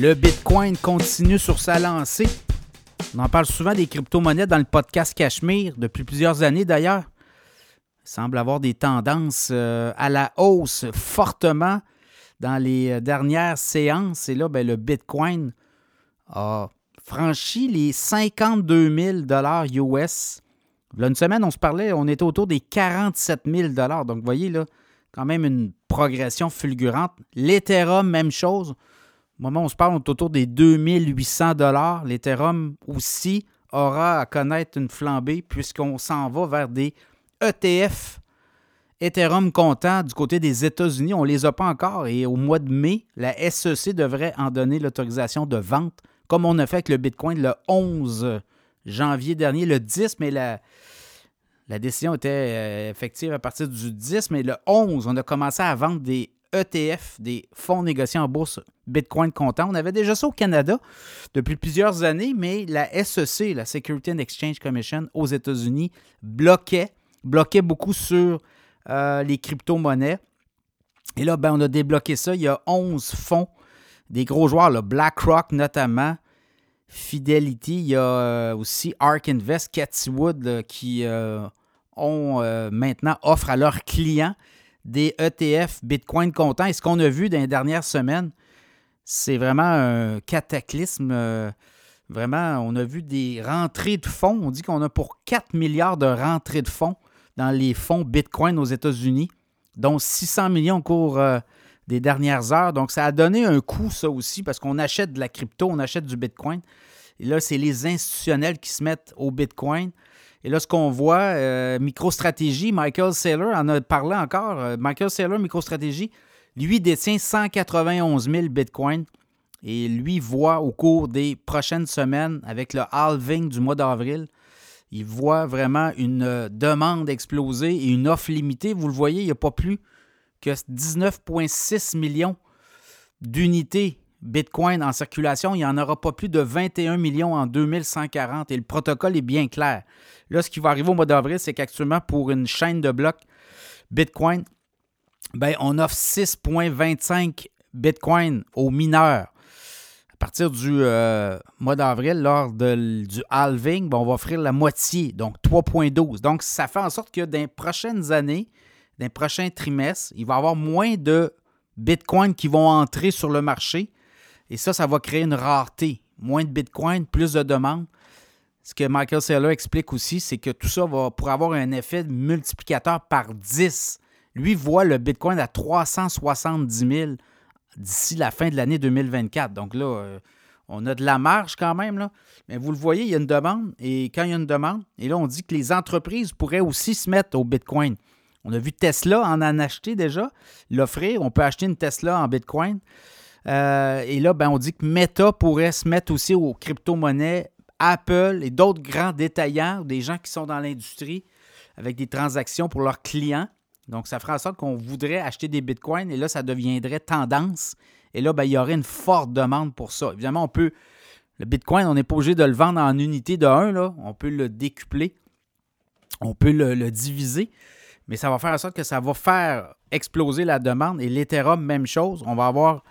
Le Bitcoin continue sur sa lancée. On en parle souvent des crypto-monnaies dans le podcast Cachemire, depuis plusieurs années d'ailleurs. Il semble avoir des tendances euh, à la hausse fortement dans les euh, dernières séances. Et là, ben, le Bitcoin a franchi les 52 000 US. A une semaine, on se parlait, on était autour des 47 000 Donc, vous voyez, là, quand même une progression fulgurante. L'Ethereum, même chose. Au moment où on se parle, on est autour des 2800 L'Ethereum aussi aura à connaître une flambée puisqu'on s'en va vers des ETF Ethereum comptant du côté des États-Unis. On ne les a pas encore et au mois de mai, la SEC devrait en donner l'autorisation de vente, comme on a fait avec le Bitcoin le 11 janvier dernier, le 10, mais la, la décision était euh, effective à partir du 10, mais le 11, on a commencé à vendre des ETF, des fonds négociés en bourse Bitcoin comptant. On avait déjà ça au Canada depuis plusieurs années, mais la SEC, la Security and Exchange Commission aux États-Unis, bloquait, bloquait beaucoup sur euh, les crypto-monnaies. Et là, ben, on a débloqué ça. Il y a 11 fonds, des gros joueurs, BlackRock notamment, Fidelity, il y a euh, aussi Ark Invest, Cathy Wood qui euh, ont maintenant offre à leurs clients des ETF Bitcoin comptant. Et ce qu'on a vu dans les dernières semaines, c'est vraiment un cataclysme. vraiment, on a vu des rentrées de fonds. On dit qu'on a pour 4 milliards de rentrées de fonds dans les fonds Bitcoin aux États-Unis, dont 600 millions au cours euh, des dernières heures. Donc, ça a donné un coup, ça aussi, parce qu'on achète de la crypto, on achète du Bitcoin. Et là, c'est les institutionnels qui se mettent au Bitcoin. Et là, ce qu'on voit, euh, MicroStratégie, Michael Saylor en a parlé encore. Euh, Michael Saylor, MicroStratégie, lui détient 191 000 Bitcoins. Et lui voit au cours des prochaines semaines, avec le halving du mois d'avril, il voit vraiment une euh, demande exploser et une offre limitée. Vous le voyez, il n'y a pas plus que 19,6 millions d'unités Bitcoin en circulation. Il n'y en aura pas plus de 21 millions en 2140 et le protocole est bien clair. Là, ce qui va arriver au mois d'avril, c'est qu'actuellement, pour une chaîne de blocs Bitcoin, ben, on offre 6,25 Bitcoin aux mineurs à partir du euh, mois d'avril, lors du halving, ben, on va offrir la moitié, donc 3,12. Donc, ça fait en sorte que dans les prochaines années, dans les prochains trimestres, il va y avoir moins de Bitcoin qui vont entrer sur le marché. Et ça, ça va créer une rareté. Moins de Bitcoin, plus de demandes. Ce que Michael Saylor explique aussi, c'est que tout ça va pour avoir un effet multiplicateur par 10. Lui voit le Bitcoin à 370 000 d'ici la fin de l'année 2024. Donc là, euh, on a de la marge quand même. Mais vous le voyez, il y a une demande. Et quand il y a une demande, et là, on dit que les entreprises pourraient aussi se mettre au Bitcoin. On a vu Tesla en en acheter déjà, l'offrir. On peut acheter une Tesla en Bitcoin. Euh, et là, ben, on dit que Meta pourrait se mettre aussi aux crypto-monnaies, Apple et d'autres grands détaillants, des gens qui sont dans l'industrie avec des transactions pour leurs clients. Donc, ça fera en sorte qu'on voudrait acheter des bitcoins et là, ça deviendrait tendance. Et là, ben, il y aurait une forte demande pour ça. Évidemment, on peut. Le bitcoin, on n'est pas obligé de le vendre en unité de 1. Là. On peut le décupler. On peut le, diviser. Mais ça va faire en sorte que ça va faire exploser la demande. Et l'Ethereum, même chose. On va avoir,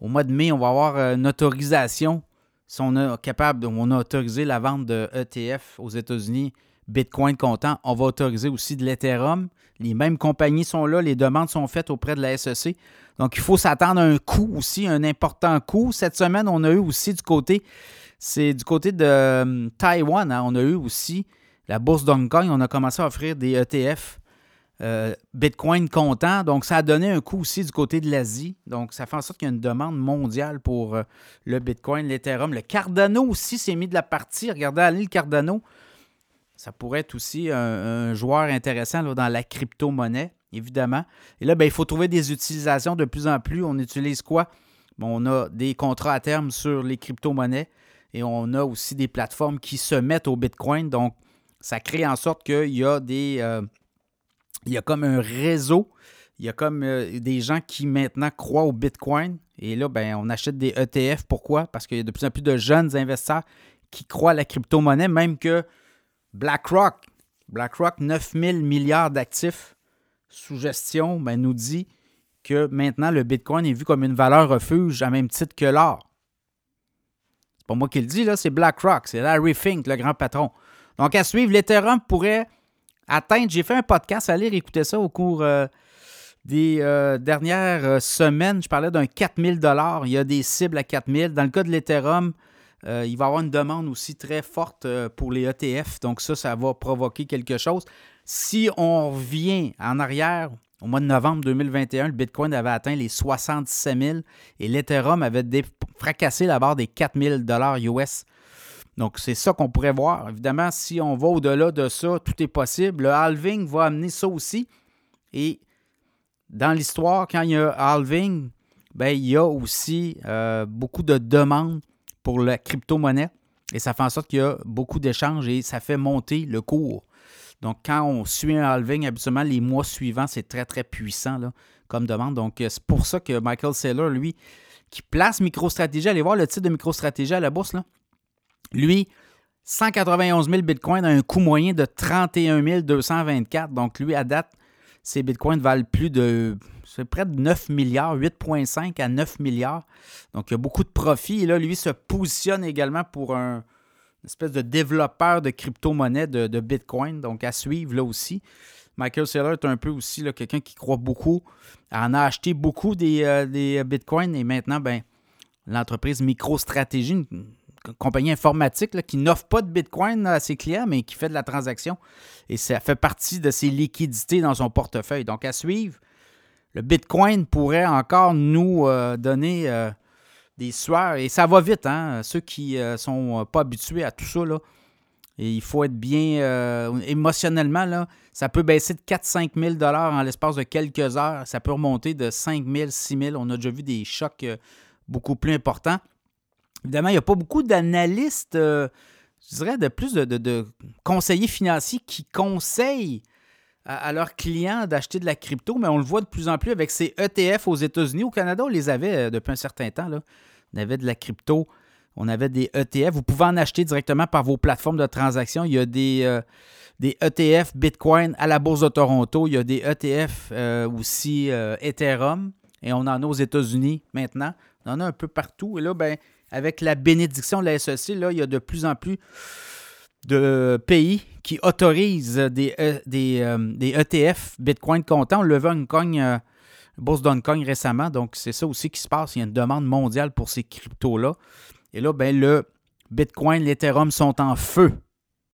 au mois de mai, on va avoir euh, une autorisation. Si on est capable, on a autorisé la vente de ETF aux États-Unis Bitcoin comptant, on va autoriser aussi de l'Ethereum. Les mêmes compagnies sont là, les demandes sont faites auprès de la SEC. Donc, il faut s'attendre à un coût aussi, un important coût. Cette semaine, on a eu aussi du côté, c'est du côté de euh, Taïwan, hein. on a eu aussi la bourse d'Hong Kong, on a commencé à offrir des ETF euh, Bitcoin comptant. Donc, ça a donné un coût aussi du côté de l'Asie. Donc, ça fait en sorte qu'il y a une demande mondiale pour euh, le Bitcoin, l'Ethereum. Le Cardano aussi s'est mis de la partie. Regardez, allez, le Cardano, ça pourrait être aussi un, joueur intéressant dans la crypto-monnaie, évidemment. Et là, ben, il faut trouver des utilisations de plus en plus. On utilise quoi? on a des contrats à terme sur les crypto-monnaies et on a aussi des plateformes qui se mettent au Bitcoin. Donc, ça crée en sorte qu'il y a des. Euh, il y a comme un réseau. Il y a comme euh, des gens qui maintenant croient au Bitcoin. Et là, ben, on achète des ETF. Pourquoi? Parce qu'il y a de plus en plus de jeunes investisseurs qui croient à la crypto-monnaie, même que BlackRock, BlackRock, 9 000 milliards d'actifs sous gestion, ben, nous dit que maintenant le Bitcoin est vu comme une valeur refuge à même titre que l'or. pas moi qui le dis, là, c'est BlackRock, c'est Larry Fink, le grand patron. Donc, à suivre, l'Ethereum pourrait atteindre, j'ai fait un podcast, allez écouter ça au cours euh, des euh, dernières euh, semaines. Je parlais d'un 4000 Il y a des cibles à 4000 Dans le cas de l'Ethereum, il va y avoir une demande aussi très forte pour les ETF. Donc, ça, ça va provoquer quelque chose. Si on revient en arrière, au mois de novembre 2021, le Bitcoin avait atteint les 77 000 et l'Ethereum avait fracassé la barre des 4 000 US. Donc, c'est ça qu'on pourrait voir. Évidemment, si on va au-delà de ça, tout est possible. Le halving va amener ça aussi. Et dans l'histoire, quand il y a halving, ben, il y a aussi euh, beaucoup de demandes pour la crypto-monnaie. Et ça fait en sorte qu'il y a beaucoup d'échanges et ça fait monter le cours. Donc, quand on suit un halving, habituellement, les mois suivants, c'est très, très puissant comme demande. Donc, euh, c'est pour ça que Michael Saylor, lui, qui place MicroStratégie, allez voir le titre de MicroStratégie à la bourse, là. Lui, 191 000 bitcoins à un coût moyen de 31 224. Donc, lui, à date, ces bitcoins valent plus de. C'est près de 9 milliards, 8,5 à 9 milliards. Donc, il y a beaucoup de profits. Et là, lui se positionne également pour un, une espèce de développeur de crypto-monnaie de, Bitcoin, donc à suivre là aussi. Michael Saylor est un peu aussi quelqu'un qui croit beaucoup, en a acheté beaucoup des, euh, Bitcoins et maintenant, ben, l'entreprise MicroStratégie, une, compagnie informatique qui n'offre pas de Bitcoin à ses clients, mais qui fait de la transaction. Et ça fait partie de ses liquidités dans son portefeuille. Donc à suivre, le Bitcoin pourrait encore nous euh, donner euh, des sueurs. Et ça va vite, hein? Ceux qui ne euh, sont pas habitués à tout ça, là. Il faut être bien émotionnellement, là. Ça peut baisser de 4-5 000 en l'espace de quelques heures. Ça peut remonter de 5 000, 6 000. On a déjà vu des chocs beaucoup plus importants. Évidemment, il n'y a pas beaucoup d'analystes, je dirais, de plus de, conseillers financiers qui conseillent à, leurs clients d'acheter de la crypto, mais on le voit de plus en plus avec ces ETF aux États-Unis. Au Canada, on les avait depuis un certain temps. Là on avait de la crypto, on avait des ETF. Vous pouvez en acheter directement par vos plateformes de transaction. Il y a des, euh, des ETF Bitcoin à la Bourse de Toronto. Il y a des ETF euh, aussi euh, Ethereum. Et on en a aux États-Unis maintenant. On en a un peu partout. Et là, ben, avec la bénédiction de la SEC, là, il y a de plus en plus de pays qui autorisent des, des, des ETF Bitcoin comptant. On levait une cogne bourse d'Hong Kong récemment. Donc, c'est ça aussi qui se passe. Il y a une demande mondiale pour ces cryptos-là. Et là, ben, le Bitcoin, l'Ethereum sont en feu